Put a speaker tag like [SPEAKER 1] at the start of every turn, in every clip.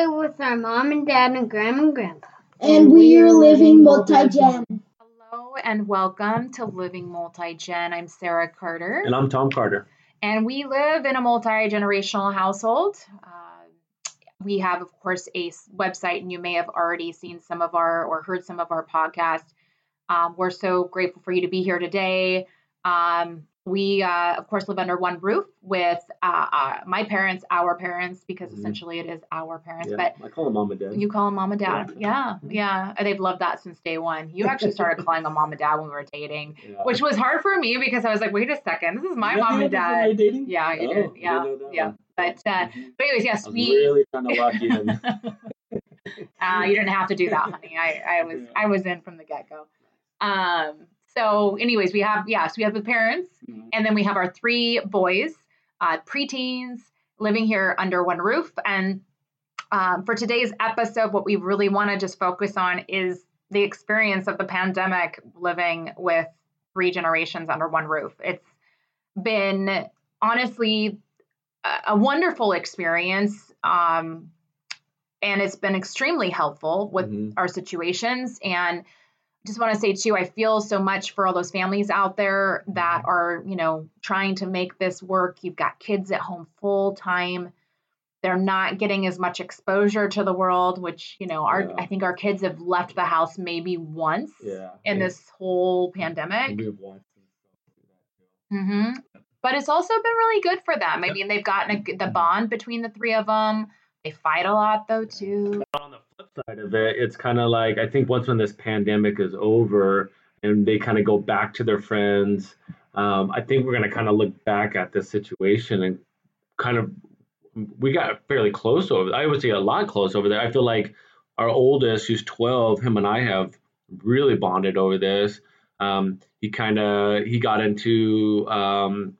[SPEAKER 1] live with our mom and dad and grandma and grandpa.
[SPEAKER 2] And we are living multi-gen.
[SPEAKER 3] Hello and welcome to Living Multi-Gen. I'm Sarah Carter.
[SPEAKER 4] And I'm Tom Carter.
[SPEAKER 3] And we live in a multi-generational household. Uh, we have, of course, a website, and you may have already seen some of our or heard some of our podcasts. Um, we're so grateful for you to be here today. Um, we, uh, of course, live under one roof with uh, uh, my parents, our parents, because
[SPEAKER 4] Mhm.
[SPEAKER 3] essentially it is our parents.
[SPEAKER 4] Yeah,
[SPEAKER 3] But
[SPEAKER 4] I call them mom and dad.
[SPEAKER 3] you call them mom and dad. Yeah, yeah. And They've loved that since day one. You actually started calling them mom and dad when we were dating,
[SPEAKER 4] Yeah.
[SPEAKER 3] which was hard for me because I was like, wait a second, this is my mom and
[SPEAKER 4] the difference in my
[SPEAKER 3] dad.
[SPEAKER 4] dating?
[SPEAKER 3] Yeah,
[SPEAKER 4] Oh,
[SPEAKER 3] did. Yeah, yeah.
[SPEAKER 4] one.
[SPEAKER 3] But uh,
[SPEAKER 4] Mhm.
[SPEAKER 3] but anyways, yes, we.
[SPEAKER 4] really trying to lock you in.
[SPEAKER 3] uh, you didn't have to do that, honey. I, I was I was in from the get go. Um. So, anyways, we have yes, we have the parents,
[SPEAKER 4] Mhm.
[SPEAKER 3] and then we have our three boys, uh, preteens, living here under one roof. And um, for today's episode, what we really want to just focus on is the experience of the pandemic living with three generations under one roof. It's been honestly a, a wonderful experience. Um, and it's been extremely helpful with
[SPEAKER 4] Mhm.
[SPEAKER 3] our situations. And just want to say too, I feel so much for all those families out there that are, you know, trying to make this work. You've got kids at home full time. They're not getting as much exposure to the world, which, you know, our
[SPEAKER 4] Yeah.
[SPEAKER 3] I think our kids have left the house maybe once
[SPEAKER 4] Yeah.
[SPEAKER 3] in
[SPEAKER 4] yeah.
[SPEAKER 3] this whole pandemic.
[SPEAKER 4] we've watched some stuff do that too.
[SPEAKER 3] hmm But it's also been really good for them. I mean, they've gotten a, the bond between the three of them. They fight a lot though too.
[SPEAKER 4] On the flip side of it, it's kind of like I think once when this pandemic is over and they kind of go back to their friends, um, I think we're going to kind of look back at this situation and kind of we got fairly close over. I would say a lot close over there. I feel like our oldest, who's 12, him and I have really bonded over this. Um, he kind of he got into um,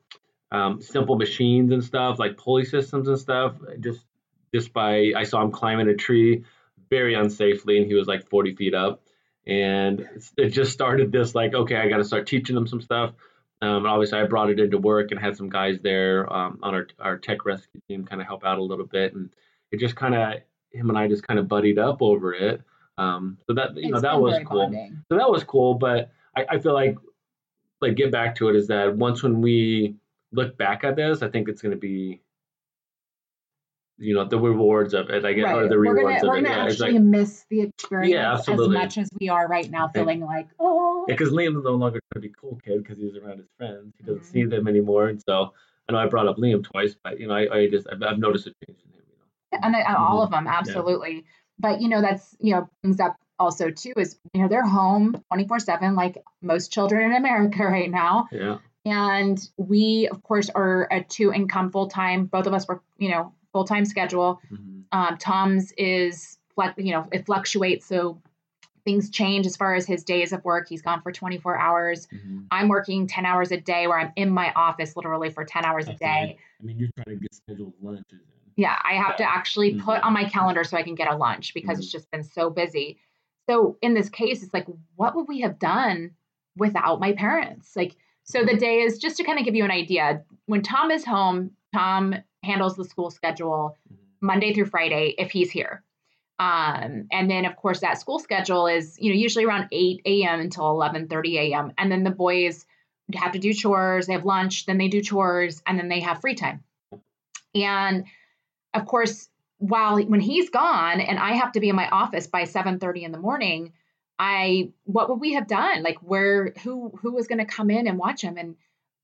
[SPEAKER 4] um, simple machines and stuff like pulley systems and stuff. Just just by I saw him climbing a tree very unsafely, and he was like 40 feet up. And it just started this like, okay, I got to start teaching them some stuff. Um, and obviously, I brought it into work and had some guys there um, on our, our tech rescue team kind of help out a little bit. And it just kind of, him and I just kind of buddied up over it. Um, so that, you know, that was cool.
[SPEAKER 3] bonding.
[SPEAKER 4] So that was cool. But I, I feel like, like, get back to it is that once when we look back at this, I think it's going to be, you know, the rewards of it, I guess, or the
[SPEAKER 3] we're
[SPEAKER 4] rewards
[SPEAKER 3] gonna, we're
[SPEAKER 4] of it.
[SPEAKER 3] gonna
[SPEAKER 4] Yeah,
[SPEAKER 3] actually
[SPEAKER 4] like,
[SPEAKER 3] miss the experience as
[SPEAKER 4] absolutely.
[SPEAKER 3] much as we are right now, feeling like, oh,
[SPEAKER 4] Yeah, because Liam's no longer going to be cool kid because he's around his friends. He doesn't
[SPEAKER 3] Mhm.
[SPEAKER 4] see them anymore, and so I know I brought up Liam twice, but you know, I, I just I've, I've noticed a change in him. You know.
[SPEAKER 3] and I, all
[SPEAKER 4] Mhm.
[SPEAKER 3] of them, absolutely. But you know, that's you know brings up also too is you know they're home twenty four seven like most children in America right now,
[SPEAKER 4] Yeah.
[SPEAKER 3] and we of course are a two income full time. Both of us work you know full time schedule.
[SPEAKER 4] Mhm.
[SPEAKER 3] Um, Tom's is you know, it fluctuates, so things change as far as his days of work. He's gone for 24 hours.
[SPEAKER 4] Mhm.
[SPEAKER 3] I'm working 10 hours a day where I'm in my office literally for 10 hours a
[SPEAKER 4] That's
[SPEAKER 3] day.
[SPEAKER 4] I mean, you're trying to get scheduled lunches in.
[SPEAKER 3] Yeah, I have to actually put
[SPEAKER 4] Mhm.
[SPEAKER 3] on my calendar so I can get a lunch because it's
[SPEAKER 4] Mhm.
[SPEAKER 3] just been so busy. So in this case, it's like, what would we have done without my parents? Like, so the day is just to kind of give you an idea. When Tom is home, Tom handles the school schedule
[SPEAKER 4] Mhm.
[SPEAKER 3] Monday through Friday if he's here. Um, and then of course that school schedule is, you know, usually around 8 a.m. until 11:30 a.m. And then the boys have to do chores, they have lunch, then they do chores, and then they have free time. And of course, while when he's gone and I have to be in my office by 7:30 in the morning, I what would we have done? Like where who who was going to come in and watch him? And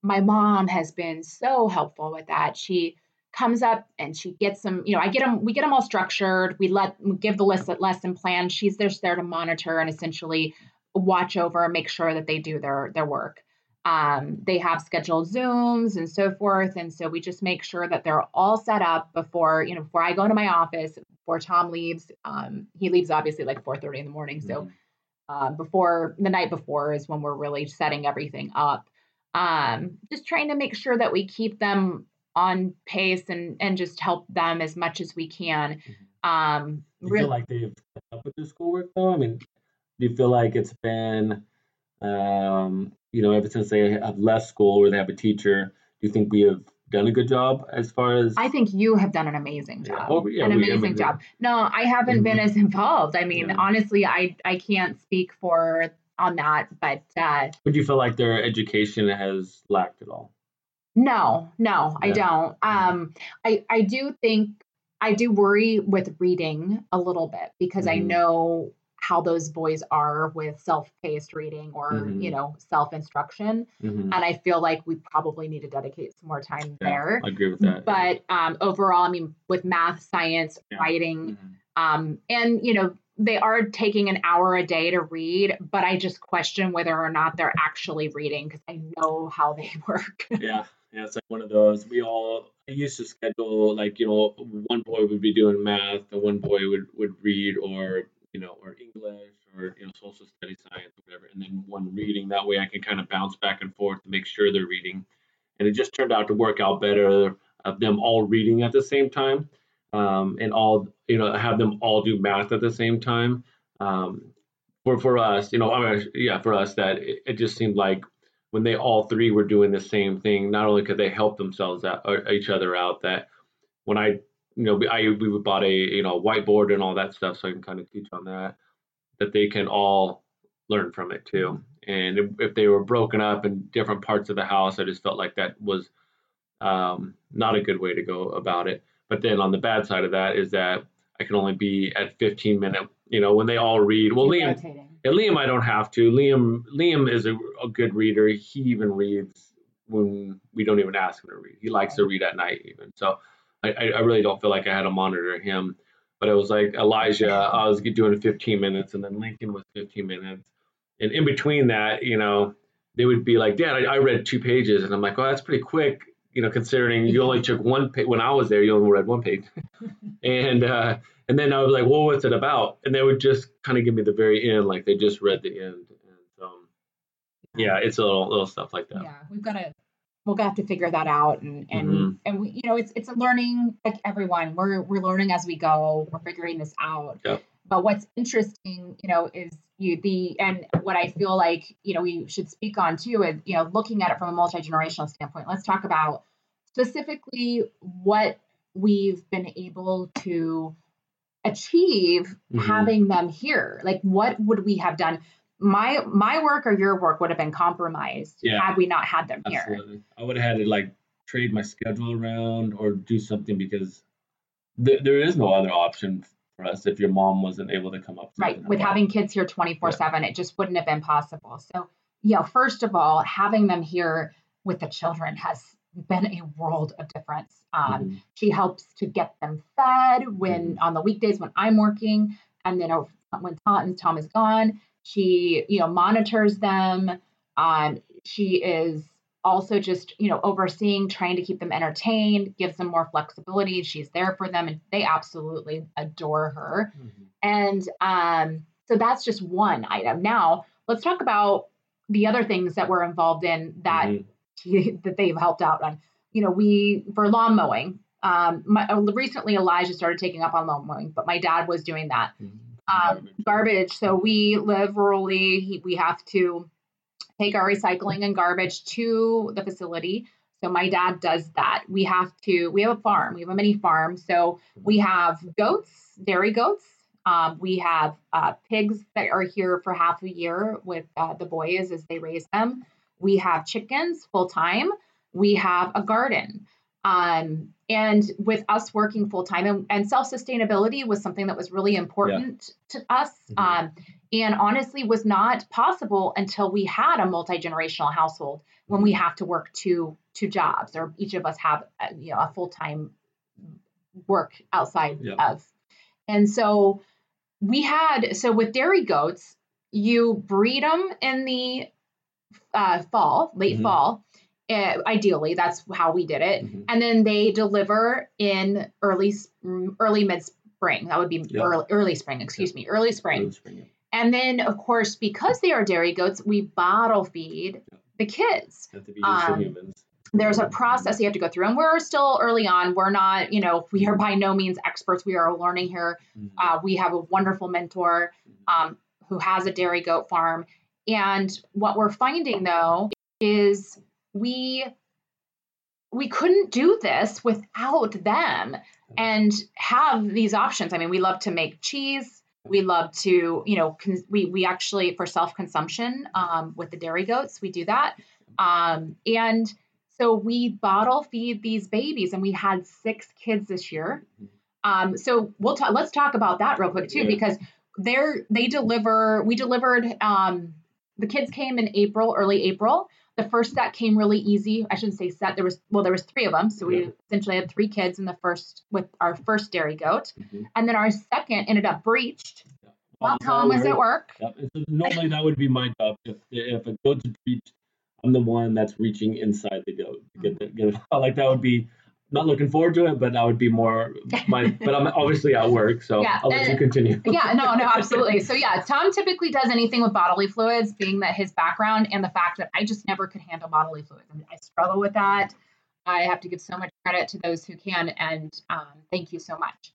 [SPEAKER 3] my mom has been so helpful with that. She comes up and she gets them, you know, I get them, we get them all structured. We let we give the list lesson plan. She's just there to monitor and essentially watch over and make sure that they do their their work. Um, they have scheduled Zooms and so forth. And so we just make sure that they're all set up before, you know, before I go into my office, before Tom leaves. Um, he leaves obviously like 4:30 in the morning. So
[SPEAKER 4] Mhm.
[SPEAKER 3] uh, before the night before is when we're really setting everything up. Um, just trying to make sure that we keep them on pace and and just help them as much as we can. Um,
[SPEAKER 4] Do you
[SPEAKER 3] real-
[SPEAKER 4] feel like they've kept up with their schoolwork though? I mean, do you feel like it's been, um, you know, ever since they have left school or they have a teacher, do you think we have done a good job as far as
[SPEAKER 3] I think you have done an amazing
[SPEAKER 4] Yeah.
[SPEAKER 3] job.
[SPEAKER 4] Oh, yeah,
[SPEAKER 3] an amazing job. No, I haven't been
[SPEAKER 4] Mhm.
[SPEAKER 3] as involved. I mean,
[SPEAKER 4] Yeah.
[SPEAKER 3] honestly, I I can't speak for on that, but uh,
[SPEAKER 4] would you feel like their education has lacked at all?
[SPEAKER 3] No, no, I don't. Um, I I do think I do worry with reading a little bit because I
[SPEAKER 4] Mhm.
[SPEAKER 3] know how those boys are with self-paced reading or
[SPEAKER 4] Mhm.
[SPEAKER 3] you know self-instruction,
[SPEAKER 4] Mhm.
[SPEAKER 3] and I feel like we probably need to dedicate some more time
[SPEAKER 4] Yeah,
[SPEAKER 3] there.
[SPEAKER 4] I agree with that.
[SPEAKER 3] But um, overall, I mean, with math, science,
[SPEAKER 4] Yeah.
[SPEAKER 3] writing,
[SPEAKER 4] Mhm.
[SPEAKER 3] um, and you know, they are taking an hour a day to read, but I just question whether or not they're actually reading because I know how they work.
[SPEAKER 4] yeah, yeah, it's like one of those. We all I used to schedule like you know one boy would be doing math, and one boy would would read or you know or English or you know social studies, science, or whatever, and then one reading. That way, I can kind of bounce back and forth to make sure they're reading, and it just turned out to work out better of them all reading at the same time, um, and all you know have them all do math at the same time. Um, for for us, you know, I mean, yeah, for us that it, it just seemed like when they all three were doing the same thing, not only could they help themselves out or each other out, that when I, you know, I we bought a you know whiteboard and all that stuff, so I can kind of teach on that, that they can all learn from it too. And if, if they were broken up in different parts of the house, I just felt like that was um, not a good way to go about it. But then on the bad side of that is that I can only be at 15 minute, you know, when they all read. Well, Liam,
[SPEAKER 3] Rotating.
[SPEAKER 4] Yeah, Liam, I don't have to. Liam, Liam is a, a good reader. He even reads when we don't even ask him to read. He likes to read at night even. So I, I really don't feel like I had to monitor him. But it was like Elijah, I was doing 15 minutes, and then Lincoln was 15 minutes, and in between that, you know, they would be like, "Dad, I, I read two pages," and I'm like, "Oh, that's pretty quick." You know, considering you only took one page when I was there, you only read one page, and uh, and then I was like, "Well, what's it about?" And they would just kind of give me the very end, like they just read the end. And um, yeah, it's a little little stuff like that.
[SPEAKER 3] Yeah, we've got to we'll have to figure that out and and
[SPEAKER 4] Mhm.
[SPEAKER 3] and we, you know it's it's a learning like everyone we're we're learning as we go we're figuring this out
[SPEAKER 4] Yep.
[SPEAKER 3] But what's interesting you know is you the and what i feel like you know we should speak on too is you know looking at it from a multi-generational standpoint let's talk about specifically what we've been able to achieve
[SPEAKER 4] Mhm.
[SPEAKER 3] having them here like what would we have done my my work or your work would have been compromised
[SPEAKER 4] Yeah.
[SPEAKER 3] had we not had them here
[SPEAKER 4] I would have had to like trade my schedule around or do something because th- there is no other option for us if your mom wasn't able to come up. to
[SPEAKER 3] right with having kids here 24 7 it just wouldn't have been possible so yeah first of all having them here with the children has been a world of difference um,
[SPEAKER 4] Mhm.
[SPEAKER 3] she helps to get them fed when
[SPEAKER 4] Mm-hmm.
[SPEAKER 3] on the weekdays when i'm working and then when tom, tom is gone she you know monitors them um, she is also just you know overseeing trying to keep them entertained gives them more flexibility she's there for them and they absolutely adore her
[SPEAKER 4] Mhm.
[SPEAKER 3] and um, so that's just one item. Now let's talk about the other things that we're involved in that
[SPEAKER 4] Mhm.
[SPEAKER 3] that they've helped out on. You know, we for lawn mowing. Um, my, uh, recently Elijah started taking up on lawn mowing, but my dad was doing that.
[SPEAKER 4] Mhm.
[SPEAKER 3] Um, garbage. So we live rurally. He, we have to take our recycling and garbage to the facility. So my dad does that. We have to. We have a farm. We have a mini farm. So we have goats, dairy goats. Um, we have uh, pigs that are here for half a year with uh, the boys as they raise them. We have chickens full time. We have a garden. Um, and with us working full time and, and self sustainability was something that was really important to us.
[SPEAKER 4] Mhm.
[SPEAKER 3] Um, and honestly, was not possible until we had a multi generational household when we have to work two two jobs or each of us have uh, you know a full time work outside
[SPEAKER 4] Yep.
[SPEAKER 3] of. And so we had so with dairy goats, you breed them in the uh, fall, late
[SPEAKER 4] Mhm.
[SPEAKER 3] fall. Uh, ideally, that's how we did it,
[SPEAKER 4] Mhm.
[SPEAKER 3] and then they deliver in early mm, early mid spring. That would be
[SPEAKER 4] Yep.
[SPEAKER 3] early, early spring. Excuse me, early spring.
[SPEAKER 4] Early spring.
[SPEAKER 3] And then, of course, because they are dairy goats, we bottle feed the kids.
[SPEAKER 4] Have to be used to
[SPEAKER 3] Um,
[SPEAKER 4] humans.
[SPEAKER 3] There's a process you have to go through, and we're still early on. We're not, you know, we are by no means experts. We are learning here.
[SPEAKER 4] Mhm.
[SPEAKER 3] Uh, we have a wonderful mentor um, who has a dairy goat farm. And what we're finding though is we we couldn't do this without them and have these options. I mean, we love to make cheese. We love to, you know, con- we we actually for self consumption um, with the dairy goats, we do that, um, and so we bottle feed these babies, and we had six kids this year. Um, so we'll talk. Let's talk about that real quick too,
[SPEAKER 4] Yeah.
[SPEAKER 3] because they're they deliver. We delivered. Um, the kids came in April, early April. The first set came really easy. I shouldn't say set. There was well, there was three of them, so we
[SPEAKER 4] Yeah.
[SPEAKER 3] essentially had three kids in the first with our first dairy goat,
[SPEAKER 4] Mhm.
[SPEAKER 3] and then our second ended up breached while
[SPEAKER 4] Um,
[SPEAKER 3] Tom was at work.
[SPEAKER 4] Yep. so normally that would be my job. If if a goat's breached, I'm the one that's reaching inside the goat to get the, get it. Like that would be not looking forward to it, but that would be more my. but I'm obviously at work, so
[SPEAKER 3] Yeah,
[SPEAKER 4] I'll let you continue.
[SPEAKER 3] yeah, no, no, absolutely. So yeah, Tom typically does anything with bodily fluids, being that his background and the fact that I just never could handle bodily fluids. I, mean, I struggle with that. I have to give so much credit to those who can, and um, thank you so much.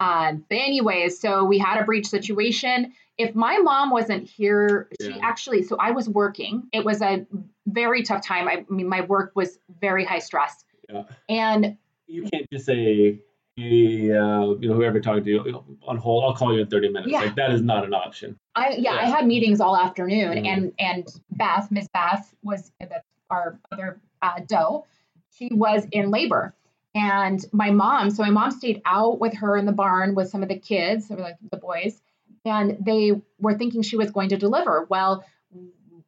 [SPEAKER 3] Um, but anyways, so we had a breach situation. If my mom wasn't here, she
[SPEAKER 4] Yeah.
[SPEAKER 3] actually, so I was working. It was a very tough time. I, mean, my work was very high stress,
[SPEAKER 4] Yeah.
[SPEAKER 3] and
[SPEAKER 4] You can't just say, hey, uh, you know, whoever you're talking to, you know, on hold, I'll call you in 30 minutes.
[SPEAKER 3] Yeah.
[SPEAKER 4] Like that is not an option.
[SPEAKER 3] I yeah, I had meetings all afternoon,
[SPEAKER 4] Mhm.
[SPEAKER 3] and and Beth, Miss Beth, was our other uh, doe. She was in labor, and my mom. So my mom stayed out with her in the barn with some of the kids, or like the boys, and they were thinking she was going to deliver. Well,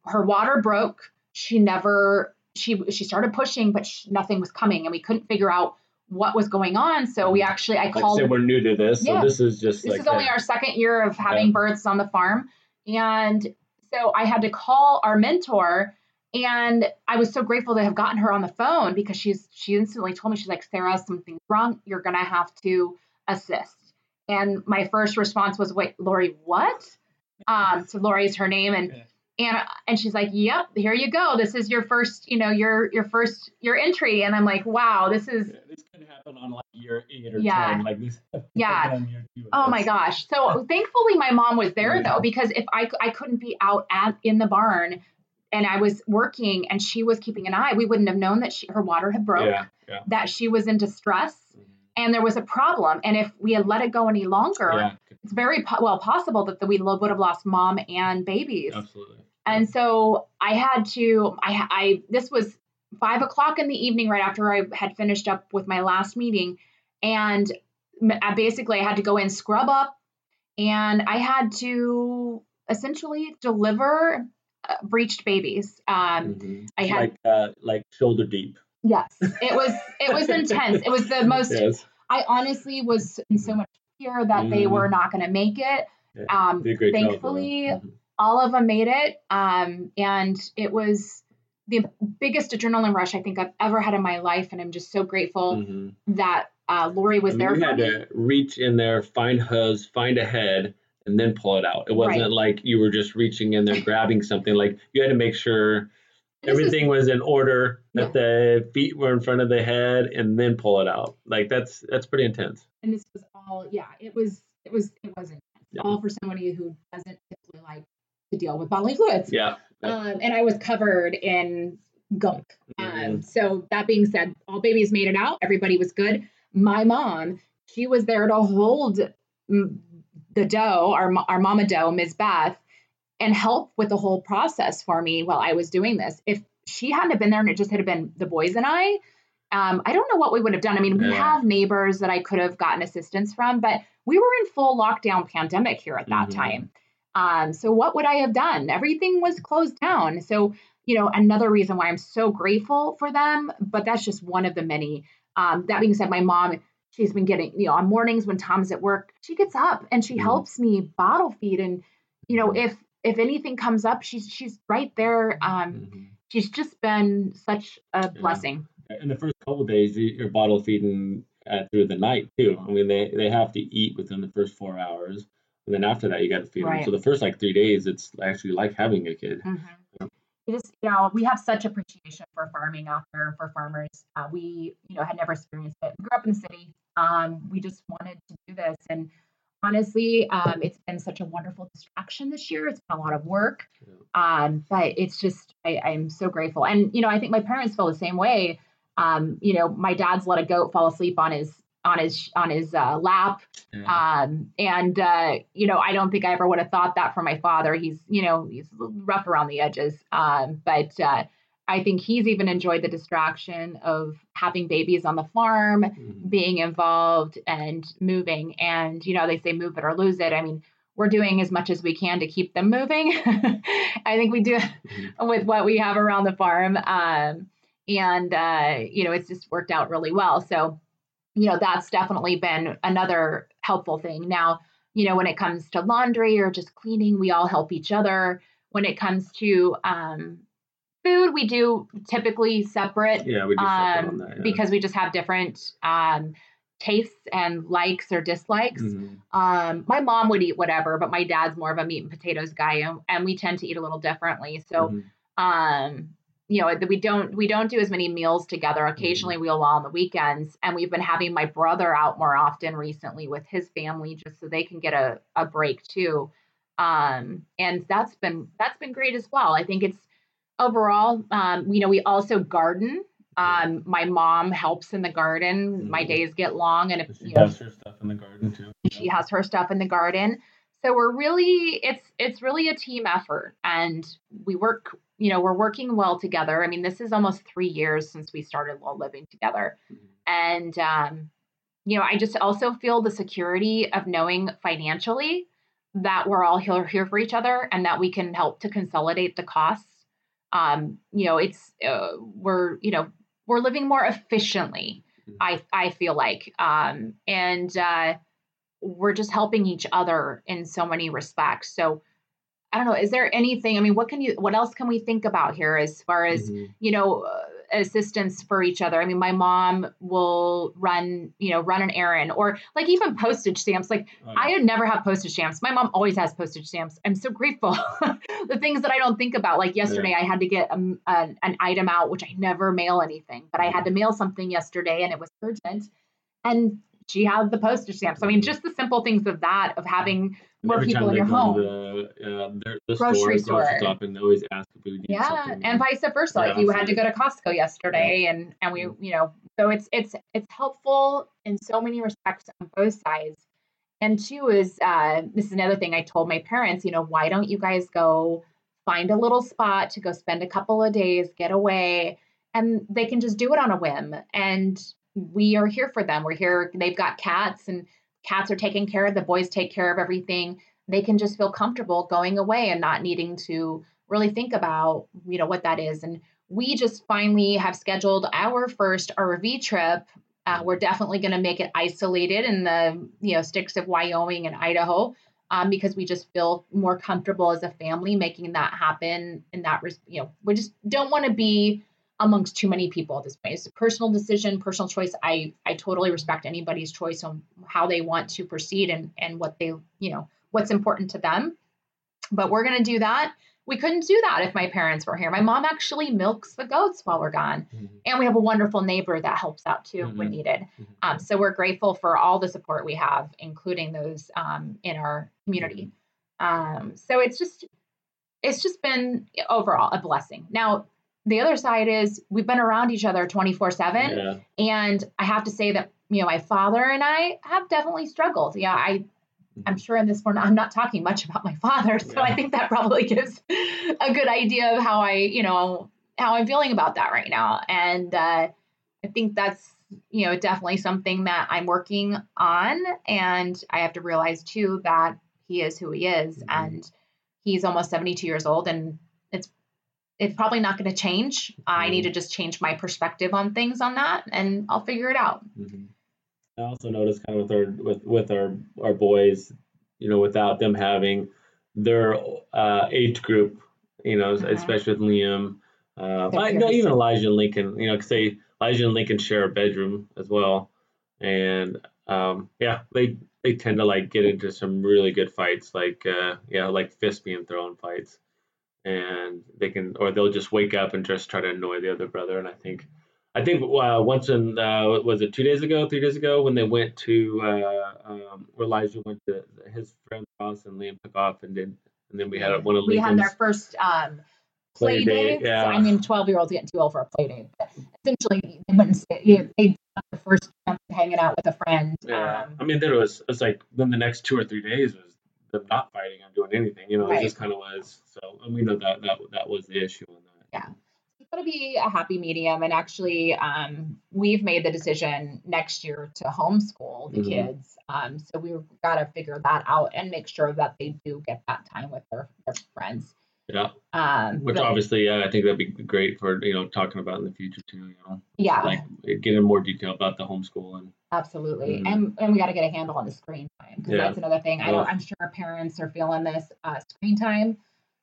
[SPEAKER 3] her water broke. She never. She she started pushing, but sh nothing was coming, and we couldn't figure out what was going on. So we actually, I
[SPEAKER 4] Like
[SPEAKER 3] called.
[SPEAKER 4] I said, we're new to this,
[SPEAKER 3] Yeah.
[SPEAKER 4] so this is just
[SPEAKER 3] This
[SPEAKER 4] like
[SPEAKER 3] is only our second year of having
[SPEAKER 4] Yeah.
[SPEAKER 3] births on the farm. And so I had to call our mentor and I was so grateful to have gotten her on the phone because she's she instantly told me she's like Sarah something's wrong you're going to have to assist. And my first response was wait Lori what? Um so Lori is her name and
[SPEAKER 4] Yeah.
[SPEAKER 3] And and she's like yep here you go this is your first you know your your first your entry and I'm like wow this is
[SPEAKER 4] Yeah, this could happen on like year eight or
[SPEAKER 3] Yeah.
[SPEAKER 4] ten. Like this.
[SPEAKER 3] Yeah.
[SPEAKER 4] happened on year two of
[SPEAKER 3] Oh my gosh. So thankfully my mom was there
[SPEAKER 4] Yeah.
[SPEAKER 3] though because if I I couldn't be out at in the barn and I was working and she was keeping an eye, we wouldn't have known that she, her water had broke,
[SPEAKER 4] Yeah, yeah.
[SPEAKER 3] that she was in distress. And there was a problem and if we had let it go any longer,
[SPEAKER 4] Yeah,
[SPEAKER 3] it's very po- well possible that the, we would have lost mom and babies.
[SPEAKER 4] absolutely.
[SPEAKER 3] And so I had to, I, I, this was five o'clock in the evening, right after I had finished up with my last meeting. And I basically, I had to go in, scrub up, and I had to essentially deliver uh, breached babies. Um,
[SPEAKER 4] Mhm.
[SPEAKER 3] I had,
[SPEAKER 4] like uh, like shoulder deep.
[SPEAKER 3] Yes, it was, it was intense. It was the most,
[SPEAKER 4] Yes.
[SPEAKER 3] I honestly was in so much fear that they
[SPEAKER 4] Mhm.
[SPEAKER 3] were not going to make it.
[SPEAKER 4] Yeah,
[SPEAKER 3] Um,
[SPEAKER 4] great job,
[SPEAKER 3] thankfully,
[SPEAKER 4] Mhm.
[SPEAKER 3] all of them made it um, and it was the biggest adrenaline rush i think i've ever had in my life and i'm just so grateful
[SPEAKER 4] Mhm.
[SPEAKER 3] that uh, lori was
[SPEAKER 4] I mean,
[SPEAKER 3] there
[SPEAKER 4] you had
[SPEAKER 3] me
[SPEAKER 4] to reach in there, find hose, find a head, and then pull it out. It wasn't
[SPEAKER 3] Right.
[SPEAKER 4] like you were just reaching in there grabbing something. Like you had to make sure everything was in order, that
[SPEAKER 3] Yeah.
[SPEAKER 4] the feet were in front of the head, and then pull it out. Like that's that's pretty intense.
[SPEAKER 3] and this was all yeah it was it was it wasn't
[SPEAKER 4] Yeah.
[SPEAKER 3] all for somebody who doesn't typically like to deal with bodily fluids
[SPEAKER 4] Yeah. yeah.
[SPEAKER 3] um, and i was covered in gunk um,
[SPEAKER 4] Mhm.
[SPEAKER 3] so that being said all babies made it out everybody was good my mom she was there to hold the doe our, our mama doe ms beth and help with the whole process for me while i was doing this if she hadn't have been there and it just had been the boys and i um, i don't know what we would have done i mean we
[SPEAKER 4] Yeah.
[SPEAKER 3] have neighbors that i could have gotten assistance from but we were in full lockdown pandemic here at that
[SPEAKER 4] Mhm.
[SPEAKER 3] time um, so what would I have done? Everything was closed down. So, you know, another reason why I'm so grateful for them, but that's just one of the many. Um, that being said, my mom, she's been getting, you know, on mornings when Tom's at work, she gets up and she
[SPEAKER 4] Mhm.
[SPEAKER 3] helps me bottle feed. And, you know, if if anything comes up, she's she's right there. Um,
[SPEAKER 4] Mhm.
[SPEAKER 3] she's just been such a blessing.
[SPEAKER 4] In the first couple of days, you- you're bottle feeding uh, through the night too. I mean, they they have to eat within the first four hours, and then after that, you got to feed them. So the first like three days, it's actually like having a kid.
[SPEAKER 3] Mm-hmm. It just, you know, we have such appreciation for farming out there for farmers. Uh, we, you know, had never experienced it. We grew up in the city. Um, we just wanted to do this, and honestly, um, it's been such a wonderful distraction this year. It's been a lot of work, um, but it's just I, I'm so grateful. And you know, I think my parents feel the same way. Um, you know, my dad's let a goat fall asleep on his on his on his uh, lap.
[SPEAKER 4] Yeah.
[SPEAKER 3] Um, and uh, you know, I don't think I ever would have thought that for my father. He's, you know, he's rough around the edges. Um, but uh, I think he's even enjoyed the distraction of having babies on the farm,
[SPEAKER 4] Mhm.
[SPEAKER 3] being involved and moving. And you know, they say move it or lose it. I mean, we're doing as much as we can to keep them moving. I think we do
[SPEAKER 4] Mhm.
[SPEAKER 3] with what we have around the farm. Um, and uh, you know, it's just worked out really well. So, you know, that's definitely been another helpful thing. Now, you know, when it comes to laundry or just cleaning, we all help each other. When it comes to um, food, we do typically separate
[SPEAKER 4] Yeah, we um, on
[SPEAKER 3] um,
[SPEAKER 4] that. Yeah.
[SPEAKER 3] because we just have different um, tastes and likes or dislikes.
[SPEAKER 4] Mhm.
[SPEAKER 3] Um, my mom would eat whatever, but my dad's more of a meat and potatoes guy, and, and we tend to eat a little differently. So,
[SPEAKER 4] Mhm.
[SPEAKER 3] um, you know, we don't we don't do as many meals together. Occasionally, we'll all on the weekends, and we've been having my brother out more often recently with his family, just so they can get a a break too. Um, and that's been that's been great as well. I think it's overall, um, you know, we also garden. Um, my mom helps in the garden. My
[SPEAKER 4] Mhm.
[SPEAKER 3] days get long, and if
[SPEAKER 4] She
[SPEAKER 3] you know,
[SPEAKER 4] has her stuff in the garden too.
[SPEAKER 3] she has her stuff in the garden so we're really it's it's really a team effort and we work you know we're working well together i mean this is almost three years since we started while living together
[SPEAKER 4] Mhm.
[SPEAKER 3] and um you know i just also feel the security of knowing financially that we're all here, here for each other and that we can help to consolidate the costs um you know it's uh, we're you know we're living more efficiently
[SPEAKER 4] Mhm.
[SPEAKER 3] i i feel like um and uh we're just helping each other in so many respects. So I don't know, is there anything, I mean, what can you what else can we think about here as far as,
[SPEAKER 4] Mhm.
[SPEAKER 3] you know, uh, assistance for each other? I mean, my mom will run, you know, run an errand or like even postage stamps. Like
[SPEAKER 4] Oh,
[SPEAKER 3] I
[SPEAKER 4] yeah.
[SPEAKER 3] had never have postage stamps. My mom always has postage stamps. I'm so grateful. the things that I don't think about, like yesterday, I had to get um, an, an item out, which I never mail anything, but I had to mail something yesterday and it was urgent. And she had the postage stamps. I mean, just the simple things of that, of having more people in your home.
[SPEAKER 4] the, uh, their, the
[SPEAKER 3] Grocery
[SPEAKER 4] store, grocery
[SPEAKER 3] store.
[SPEAKER 4] shop, and they always ask if we need
[SPEAKER 3] yeah,
[SPEAKER 4] something.
[SPEAKER 3] and vice versa.
[SPEAKER 4] Yeah,
[SPEAKER 3] if you had to go to Costco yesterday, and and we,
[SPEAKER 4] Mhm.
[SPEAKER 3] you know, so it's it's it's helpful in so many respects on both sides. And two is uh, this is another thing I told my parents. You know, why don't you guys go find a little spot to go spend a couple of days, get away, and they can just do it on a whim. And we are here for them. We're here. They've got cats, and cats are taken care of. The boys take care of everything. They can just feel comfortable going away and not needing to really think about, you know, what that is. And we just finally have scheduled our first RV trip. Uh, we're definitely going to make it isolated in the, you know, sticks of Wyoming and Idaho. Um, because we just feel more comfortable as a family making that happen. And that, you know, we just don't want to be amongst too many people at this point. It's a personal decision, personal choice. I I totally respect anybody's choice on how they want to proceed and and what they you know what's important to them. But we're gonna do that. We couldn't do that if my parents were here. My mom actually milks the goats while we're gone,
[SPEAKER 4] Mhm.
[SPEAKER 3] and we have a wonderful neighbor that helps out too when
[SPEAKER 4] Mhm.
[SPEAKER 3] needed.
[SPEAKER 4] Mhm.
[SPEAKER 3] Um, so we're grateful for all the support we have, including those um, in our community. Um, so it's just it's just been overall a blessing. Now the other side is we've been around each other 24 7 and i have to say that you know my father and i have definitely struggled. Yeah i i'm sure in this one i'm not talking much about my father so i think that probably gives a good idea of how i you know how i'm feeling about that right now. And uh, i think that's you know definitely something that i'm working on. And i have to realize too that he is who he is.
[SPEAKER 4] Mhm.
[SPEAKER 3] and he's almost 72 years old and it's probably not going to change. I need to just change my perspective on things on that, and I'll figure it out.
[SPEAKER 4] Mhm. I also noticed kind of with our with with our our boys, you know, without them having their uh, age group, you know,
[SPEAKER 3] Mhm.
[SPEAKER 4] especially with Liam, uh, I, no, even Elijah and Lincoln, you know, 'cause they Elijah and Lincoln share a bedroom as well, and um, yeah, they they tend to like get into some really good fights, like uh, yeah, like fist being thrown fights, and they can or they'll just wake up and just try to annoy the other brother, and I think. I think uh, once in uh, was it two days ago, three days ago, when they went to uh, um, where Elijah went to his friend's house and Liam took off and did, and then we had one of
[SPEAKER 3] we had their first um, play,
[SPEAKER 4] Play yeah.
[SPEAKER 3] I mean, 12 year olds getting too old for a play date. But essentially, they wouldn't say, you- they the first to hanging out with a friend.
[SPEAKER 4] Yeah.
[SPEAKER 3] Um,
[SPEAKER 4] I mean, there was, it's like, then the next two or three days was them not fighting or doing anything, you know,
[SPEAKER 3] Right.
[SPEAKER 4] it just kind of was. So, and we know that, that, that was the issue in that.
[SPEAKER 3] it's going to be a happy medium. And actually, um, we've made the decision next year to homeschool the
[SPEAKER 4] Mhm.
[SPEAKER 3] kids. Um, so we've got to figure that out and make sure that they do get that time with their, their friends.
[SPEAKER 4] Yeah.
[SPEAKER 3] Um,
[SPEAKER 4] Which
[SPEAKER 3] but-
[SPEAKER 4] obviously, yeah, I think that'd be great for, you know, talking about in the future too, you know,
[SPEAKER 3] yeah,
[SPEAKER 4] like get in more detail about the homeschooling.
[SPEAKER 3] Absolutely.
[SPEAKER 4] Mhm.
[SPEAKER 3] And and we got to get a handle on the screen time because
[SPEAKER 4] Yeah.
[SPEAKER 3] that's another thing. I don't I'm sure parents are feeling this uh, screen time.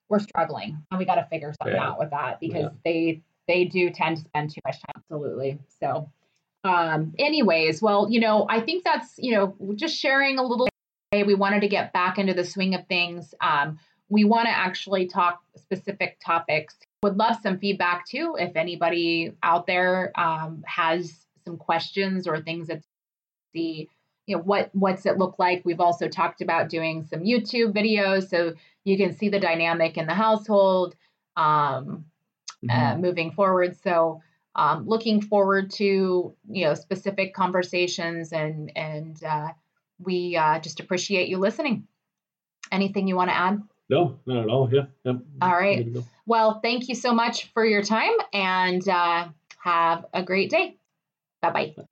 [SPEAKER 3] We're struggling, and we got to figure something
[SPEAKER 4] Yeah.
[SPEAKER 3] out with that because
[SPEAKER 4] Yeah.
[SPEAKER 3] they they do tend to spend too much time. Absolutely. So, um, anyways, well, you know, I think that's you know just sharing a little. We wanted to get back into the swing of things. Um, we want to actually talk specific topics. Would love some feedback too. If anybody out there um, has some questions or things that see, you know, what what's it look like. We've also talked about doing some YouTube videos so you can see the dynamic in the household um, uh, moving forward. So um, looking forward to you know specific conversations and and uh, we uh, just appreciate you listening. Anything you want to add?
[SPEAKER 4] No, not at all. Yeah. Yep.
[SPEAKER 3] All right.
[SPEAKER 4] Good to go.
[SPEAKER 3] Well, thank you so much for your time and uh, have a great day. Bye bye.